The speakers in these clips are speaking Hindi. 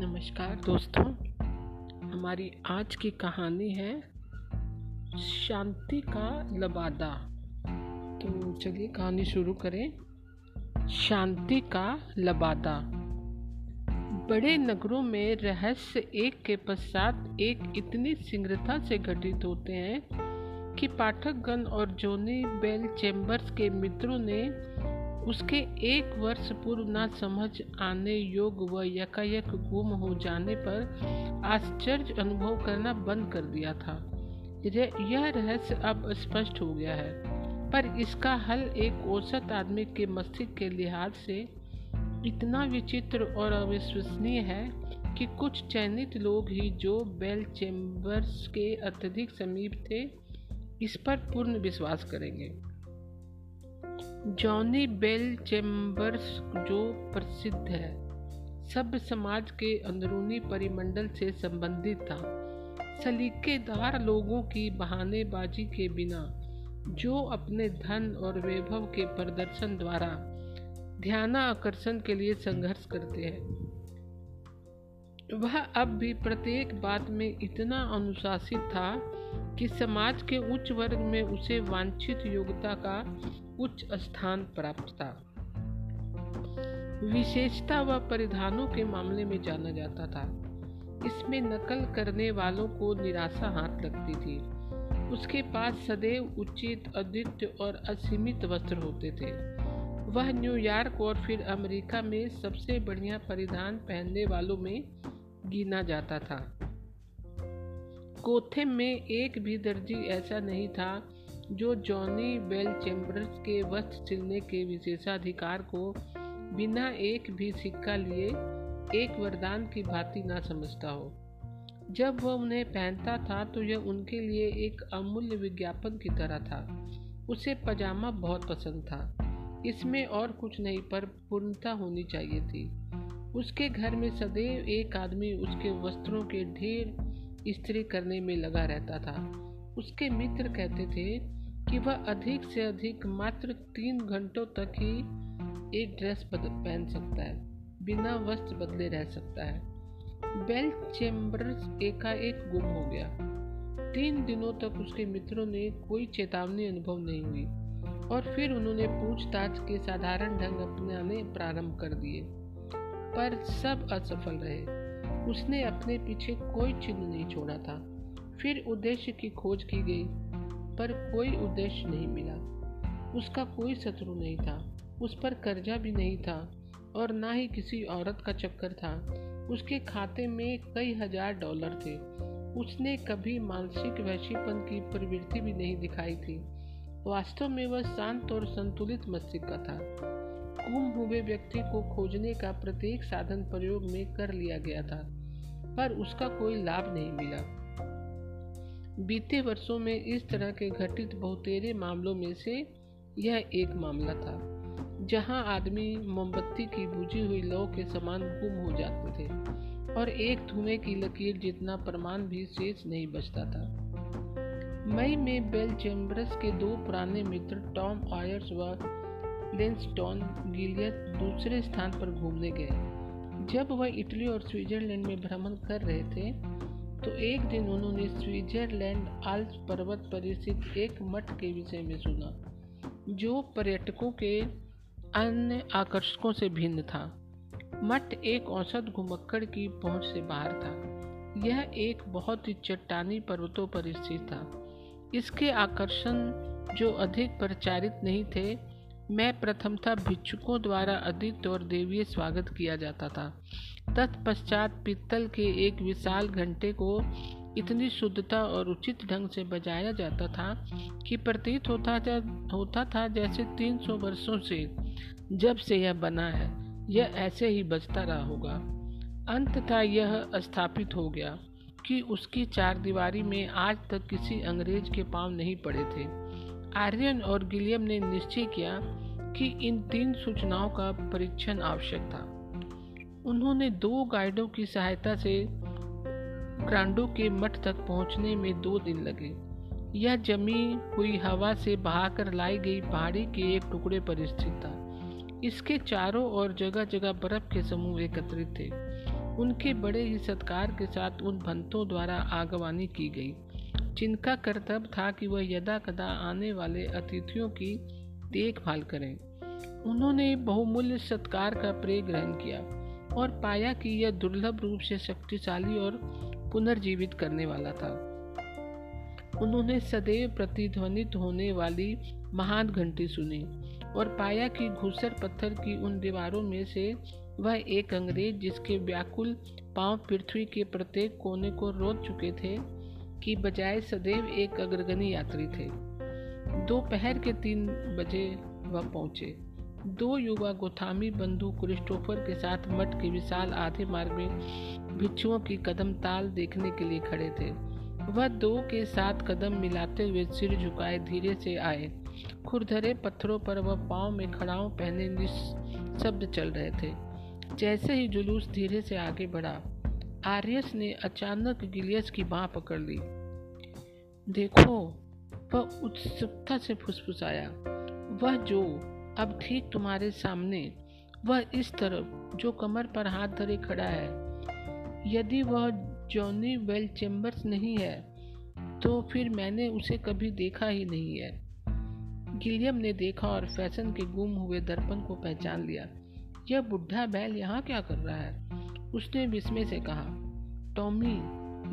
नमस्कार दोस्तों, हमारी आज की कहानी है शांति का लबादा। तो चलिए कहानी शुरू करें। शांति का लबादा। बड़े नगरों में रहस्य एक के पश्चात एक इतनी शीघ्रता से घटित होते हैं कि पाठकगण और जोनी बेल चैम्बर्स के मित्रों ने उसके एक वर्ष पूर्व न समझ आने योग व यकायक गुम हो जाने पर आश्चर्य अनुभव करना बंद कर दिया था। यह रहस्य अब स्पष्ट हो गया है। पर इसका हल एक औसत आदमी के मस्तिष्क के लिहाज से इतना विचित्र और अविश्वसनीय है कि कुछ चयनित लोग ही जो बेल चैम्बर्स के अत्यधिक समीप थे, इस पर पूर्ण विश्वास करेंगे। जॉनी बेल चैम्बर्स जो प्रसिद्ध है सभ्य समाज के अंदरूनी परिमंडल से संबंधित था। सलीकेदार लोगों की बहानेबाजी के बिना, जो अपने धन और वैभव के प्रदर्शन द्वारा ध्यानाकर्षण के लिए संघर्ष करते हैं। वह अब भी प्रत्येक बात में इतना अनुशासित था कि समाज के उच्च वर्ग में उसे वांछित योग्यता का उच्च स्थान प्राप्त था। विशेषता व परिधानों के मामले में जाना जाता था। इसमें नकल करने वालों को निराशा हाथ लगती थी। उसके पास सदैव उचित, अद्वितीय और असीमित वस्त्र होते थे। वह न्यूयॉर्क और फिर अमेरिका में सबसे बढ़िया परिधान पहनने वालों में गिना जाता था। कोथेम में एक भी दर्जी ऐसा नहीं था जो जॉनी बेल चैम्बर्स के वस्त्र सिलने के विशेषाधिकार को बिना एक भी सिक्का लिए एक वरदान की भांति ना समझता हो। जब वह उन्हें पहनता था तो यह उनके लिए एक अमूल्य विज्ञापन की तरह था। उसे पजामा बहुत पसंद था। इसमें और कुछ नहीं, पर पूर्णता होनी चाहिए थी। उसके घर में सदैव एक आदमी उसके वस्त्रों के ढेर इस्त्री करने में लगा रहता था। उसके मित्र कहते थे कि वह अधिक से अधिक मात्र तीन घंटों तक ही एक ड्रेस पहन सकता है, बिना वस्त्र बदले रह सकता है। बेल चैम्बर्स एकाएक गुम हो गया। तीन दिनों तक उसके मित्रों ने कोई चेतावनी अनुभव नहीं हुई और फिर उन्होंने पूछताछ के साधारण ढंग अपनाने प्रारंभ कर दिए। पर सब असफल रहे। उसने अपने पीछे कोई चिन्ह नहीं छोड़ा था। फिर उद्देश्य की खोज की गई। पर कोई उद्देश्य नहीं मिला। उसका कोई शत्रु नहीं था। उस पर कर्जा भी नहीं था और ना ही किसी औरत का चक्कर था। उसके खाते में कई हज़ार डॉलर थे। उसने कभी मानसिक वैशीपन की प्रवृत्ति भी नहीं दिखाई थी। वास्तव में वह शांत और संतुलित मस्तिष्क का था। गुम हुए व्यक्ति को खोजने का प्रत्येक साधन प्रयोग में कर लिया गया था, पर उसका कोई लाभ नहीं मिला। बीते वर्षों में इस तरह के घटित बहुतेरे मामलों में से यह एक मामला था, जहाँ आदमी मोमबत्ती की बुझी हुई लौ के समान गुम हो जाते थे और एक धुएँ की लकीर जितना प्रमाण भी शेष नहीं बचता था। मई में बेल चैम्बर्स के दो पुराने मित्र टॉम आयर्स व लेंसटॉन गिलियत दूसरे स्थान पर घूमने गए, जब वह इटली और स्विट्जरलैंड में भ्रमण कर रहे थे तो एक दिन उन्होंने स्विट्जरलैंड आल्प्स पर्वत पर स्थित एक मठ के विषय में सुना, जो पर्यटकों के अन्य आकर्षकों से भिन्न था। मठ एक औसत घुमक्कड़ की पहुँच से बाहर था। यह एक बहुत ही चट्टानी पर्वतों पर स्थित था। इसके आकर्षण जो अधिक प्रचारित नहीं थे मैं प्रथमतः भिक्षुकों द्वारा अधिक और देवीय स्वागत किया जाता था। तत्पश्चात पीतल के एक विशाल घंटे को इतनी शुद्धता और उचित ढंग से बजाया जाता था कि प्रतीत होता जा, होता था जैसे 300 वर्षों से जब से यह बना है यह ऐसे ही बजता रहा होगा। अंततः यह स्थापित हो गया कि उसकी चार दीवारी में आज तक किसी अंग्रेज़ के पाँव नहीं पड़े थे। आर्यन और गिलियम ने निश्चय किया कि इन तीन सूचनाओं का परीक्षण आवश्यक था। उन्होंने दो गाइडों की सहायता से ग्रांडो के मठ तक पहुँचने में दो दिन लगे। यह जमी हुई हवा से बहाकर लाई गई पहाड़ी के एक टुकड़े पर स्थित था। इसके चारों ओर जगह जगह बर्फ़ के समूह एकत्रित थे। उनके बड़े ही सत्कार के साथ उन भंतों द्वारा आगवानी की गई। जिनका कर्तव्य था कि वह यदा कदा आने वाले अतिथियों की देखभाल करें। उन्होंने बहुमूल्य सत्कार का प्रे ग्रहण किया और पाया कि यह दुर्लभ रूप से शक्तिशाली और पुनर्जीवित करने वाला था। उन्होंने सदैव प्रतिध्वनित होने वाली महान घंटी सुनी और पाया कि घुसर पत्थर की उन दीवारों में से वह एक अंग्रेज़ जिसके व्याकुल पाँव पृथ्वी के प्रत्येक कोने को रोक चुके थे की बजाय सदैव एक अग्रगणी यात्री थे। दोपहर के तीन बजे वह पहुँचे। दो युवा गोथामी बंधु क्रिस्टोफर के साथ मठ के विशाल आधे मार्ग में भिक्षुओं की कदम ताल देखने के लिए खड़े थे। वह दो के साथ कदम मिलाते हुए सिर झुकाए धीरे से आए। खुरधरे पत्थरों पर वह पाँव में खड़ाओं पहने निशब्द चल रहे थे। जैसे ही जुलूस धीरे से आगे बढ़ा, आर्यस ने अचानक गिलियस की बाह पकड़ ली। देखो, वह उत्सुकता से फुसफुसाया। वह जो अब ठीक तुम्हारे सामने, वह इस तरफ़, जो कमर पर हाथ धरे खड़ा है। यदि वह जॉनी वेल चेम्बर्स नहीं है तो फिर मैंने उसे कभी देखा ही नहीं है। गिलियम ने देखा और फ़ैशन के गुम हुए दर्पण को पहचान लिया। यह बुढ़ा बैल यहाँ क्या कर रहा है? उसने विस्मय से कहा, टॉमी,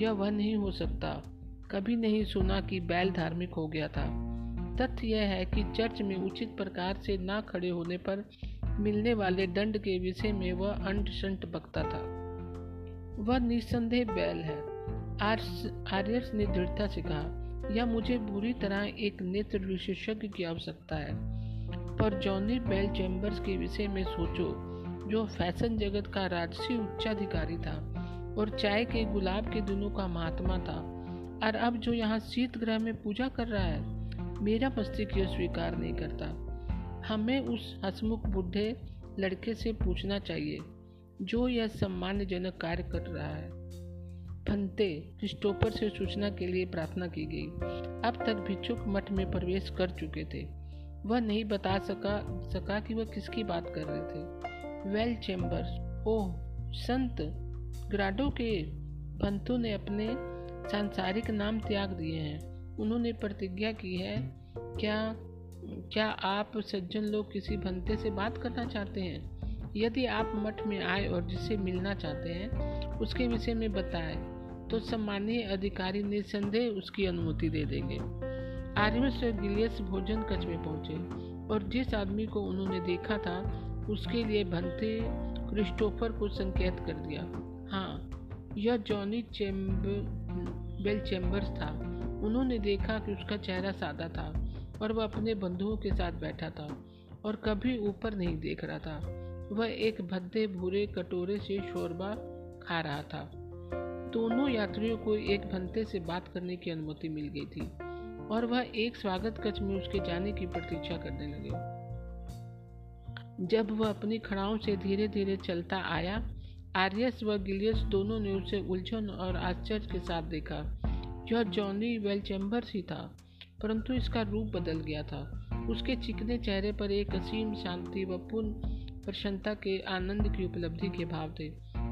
यह वह नहीं हो सकता। कभी नहीं सुना कि बैल धार्मिक हो गया था। तथ्य यह है कि चर्च में उचित प्रकार से ना खड़े होने पर मिलने वाले दंड के विषय में वह अंट बकता था। वह निस्संदेह बैल है। आर्यस ने दृढ़ता से कहा, यह मुझे बुरी तरह एक नेत्र विशेषज्ञ की आवश्यकता है। पर जॉनी बेल चैम्बर्स के विषय में सोचो, जो फ़ैशन जगत का राजसी उच्चाधिकारी था और चाय के गुलाब के दिनों का महात्मा था। और अब जो यहाँ शीत ग्रह में पूजा कर रहा है मेरा मस्तिष्क यह स्वीकार नहीं करता। हमें उस हसमुख बुढ़े लड़के से पूछना चाहिए, जो यह सम्मानजनक कार्य कर रहा है। फंते क्रिस्टोफर से सूचना के लिए प्रार्थना की गई। अब तक भिक्षुक मठ में प्रवेश कर चुके थे। वह नहीं बता सका सका कि वह किसकी बात कर रहे थे। वेल चैम्बर्स, ओह, संत ग्राडो के पंतों ने अपने सांसारिक नाम त्याग दिए हैं। उन्होंने प्रतिज्ञा की है, क्या क्या आप सज्जन लोग किसी भंते से बात करना चाहते हैं? यदि आप मठ में आए और जिससे मिलना चाहते हैं, उसके विषय में बताएँ तो सम्मानीय अधिकारी निसंदेह उसकी अनुमति दे देंगे। आर्यस और गिलियस भोजन कच में पहुँचे और जिस आदमी को उन्होंने देखा था, उसके लिए भंते क्रिस्टोफर को संकेत कर दिया। हाँ यह जॉनी चेम्बर बेल चैम्बर्स था। उन्होंने देखा कि उसका चेहरा सादा था और वह अपने बंधुओं के साथ बैठा था और कभी ऊपर नहीं देख रहा था। वह एक भद्दे, भूरे कटोरे से शोरबा खा रहा था। दोनों यात्रियों को एक भंते से बात करने की अनुमति मिल गई थी और वह एक स्वागत कक्ष में उसके जाने की प्रतीक्षा करने लगे। जब वह अपनी खड़ाओं से धीरे धीरे चलता आया, आर्यस व गिलियस दोनों ने उसे उलझन और आश्चर्य के साथ देखा। यह जॉनी वेल चैम्बर्स ही था, परंतु इसका रूप बदल गया था। उसके चिकने चेहरे पर एक असीम शांति व पूर्ण प्रसन्नता के आनंद की उपलब्धि के भाव थे।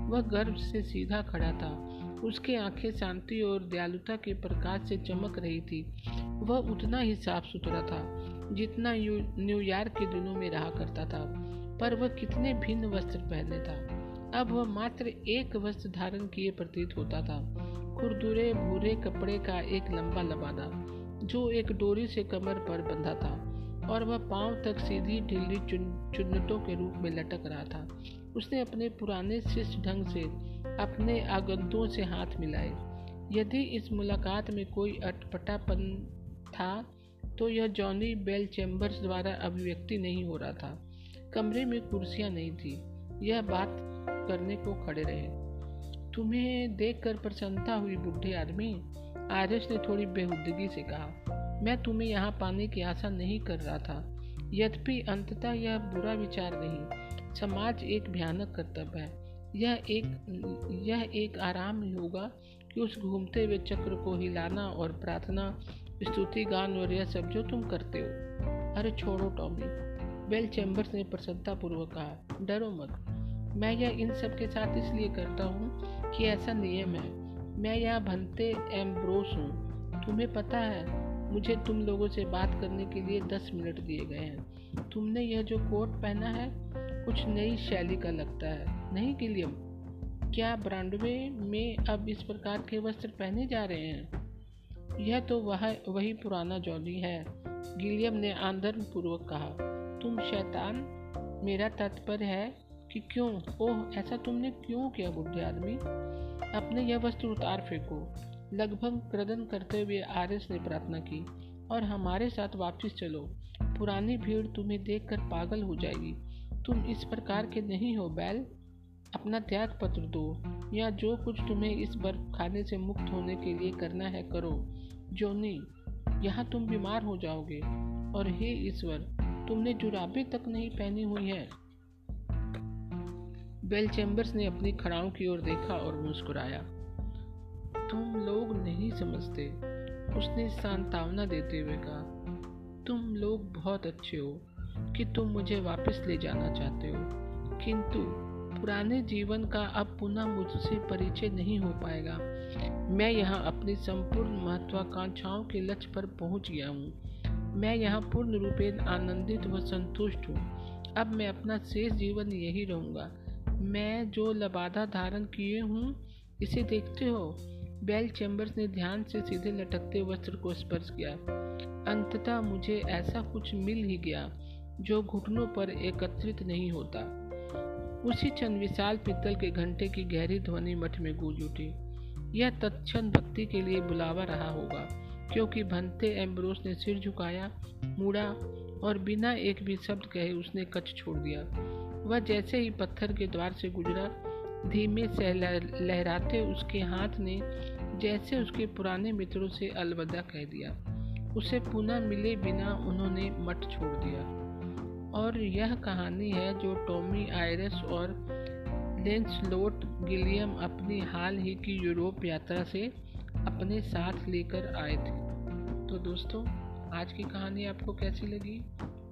वह गर्व से सीधा खड़ा था। उसकी आँखें शांति और दयालुता के प्रकाश से चमक रही थी। वह उतना ही साफ़ सुथरा था, जितना न्यूयॉर्क के दिनों में रहा करता था, पर वह कितने भिन्न वस्त्र पहने था। अब वह मात्र एक वस्त्र धारण किए प्रतीत होता था। खुरदुरे भूरे कपड़े का एक लंबा लबादा, जो एक डोरी से कमर पर बंधा था, और वह पाँव तक सीधी ढीली चुन के रूप में लटक रहा था। उसने अपने पुराने शिष्ट ढंग से अपने आगंतुओं से हाथ मिलाए। यदि इस मुलाकात में कोई अटपटापन था तो यह जॉनी बेल चैम्बर्स द्वारा अभिव्यक्ति नहीं हो रहा था। कमरे में कुर्सियाँ नहीं थी। यह बात करने को खड़े रहे। तुम्हें देखकर प्रसन्नता हुई बुढ़े आदमी। आर्यस ने थोड़ी बेहुदगी से कहा, मैं तुम्हें यहाँ पाने की आशा नहीं कर रहा था। यद्यपि अंततः यह बुरा विचार नहीं, समाज एक भयानक कर्तव्य है। यह एक यह एक आराम ही होगा कि उस घूमते हुए चक्र को हिलाना और प्रार्थना, स्तुति, गान और यह सब जो तुम करते हो। अरे छोड़ो टॉमी। बेल चैम्बर्स ने प्रसन्नता पूर्वक कहा, डरो मत। मैं यह इन सब के साथ इसलिए करता हूँ कि ऐसा नियम है। मैं यहाँ भनते एम्ब्रोस हूँ। तुम्हें पता है, मुझे तुम लोगों से बात करने के लिए दस मिनट दिए गए हैं। तुमने यह जो कोट पहना है, कुछ नई शैली का लगता है। नहीं गिलियम क्या ब्रांडवे में अब इस प्रकार के वस्त्र पहने जा रहे हैं? यह तो वह, वही पुराना जॉली है, गिलियम ने आंदर्म पूर्वक कहा। तुम शैतान, मेरा तात्पर्य है कि क्यों? ओह, ऐसा तुमने क्यों किया, बुढ़े आदमी? अपने यह वस्त्र उतार फेंको। लगभग क्रदन करते हुए आरएस ने प्रार्थना की, और हमारे साथ वापस चलो। पुरानी भीड़ तुम्हें देखकर पागल हो जाएगी। तुम इस प्रकार के नहीं हो, बैल। अपना त्याग पत्र दो, या जो कुछ तुम्हें इस बर्फ़ खाने से मुक्त होने के लिए करना है करो। जोनी यहाँ तुम बीमार हो जाओगे। और हे ईश्वर, तुमने जुराबे तक नहीं पहनी हुई है। बेल चैम्बर्स ने अपनी खड़ाओं की ओर देखा और मुस्कुराया। तुम लोग नहीं समझते, उसने सांत्वना देते हुए कहा। तुम लोग बहुत अच्छे हो कि तुम मुझे वापस ले जाना चाहते हो। किंतु पुराने जीवन का अब पुनः मुझसे परिचय नहीं हो पाएगा। मैं यहाँ अपनी संपूर्ण महत्वाकांक्षाओं के लक्ष्य पर पहुँच गया हूँ। मैं यहाँ पूर्ण रूपेण आनंदित व संतुष्ट हूँ। अब मैं अपना शेष जीवन यही रहूँगा। मैं जो लबादा धारण किए हूँ, इसे देखते हो। बेल चैम्बर्स ने ध्यान से सीधे लटकते वस्त्र को स्पर्श किया। अंततः मुझे ऐसा कुछ मिल ही गया, जो घुटनों पर एकत्रित नहीं होता। उसी क्षण विशाल पित्तल के घंटे की गहरी ध्वनि मठ में गूंज उठी। यह तत्क्षण भक्ति के लिए बुलावा रहा होगा, क्योंकि भनते एम्ब्रोस ने सिर झुकाया, मुड़ा और बिना एक भी शब्द कहे उसने कच्छ छोड़ दिया। वह जैसे ही पत्थर के द्वार से गुजरा, धीमे से लहराते उसके हाथ ने जैसे उसके पुराने मित्रों से अलविदा कह दिया। उसे पुनः मिले बिना उन्होंने मठ छोड़ दिया। और यह कहानी है जो टॉमी आयरस और लेंसलोट गिलियम अपनी हाल ही की यूरोप यात्रा से अपने साथ लेकर आए थे। तो दोस्तों, आज की कहानी आपको कैसी लगी?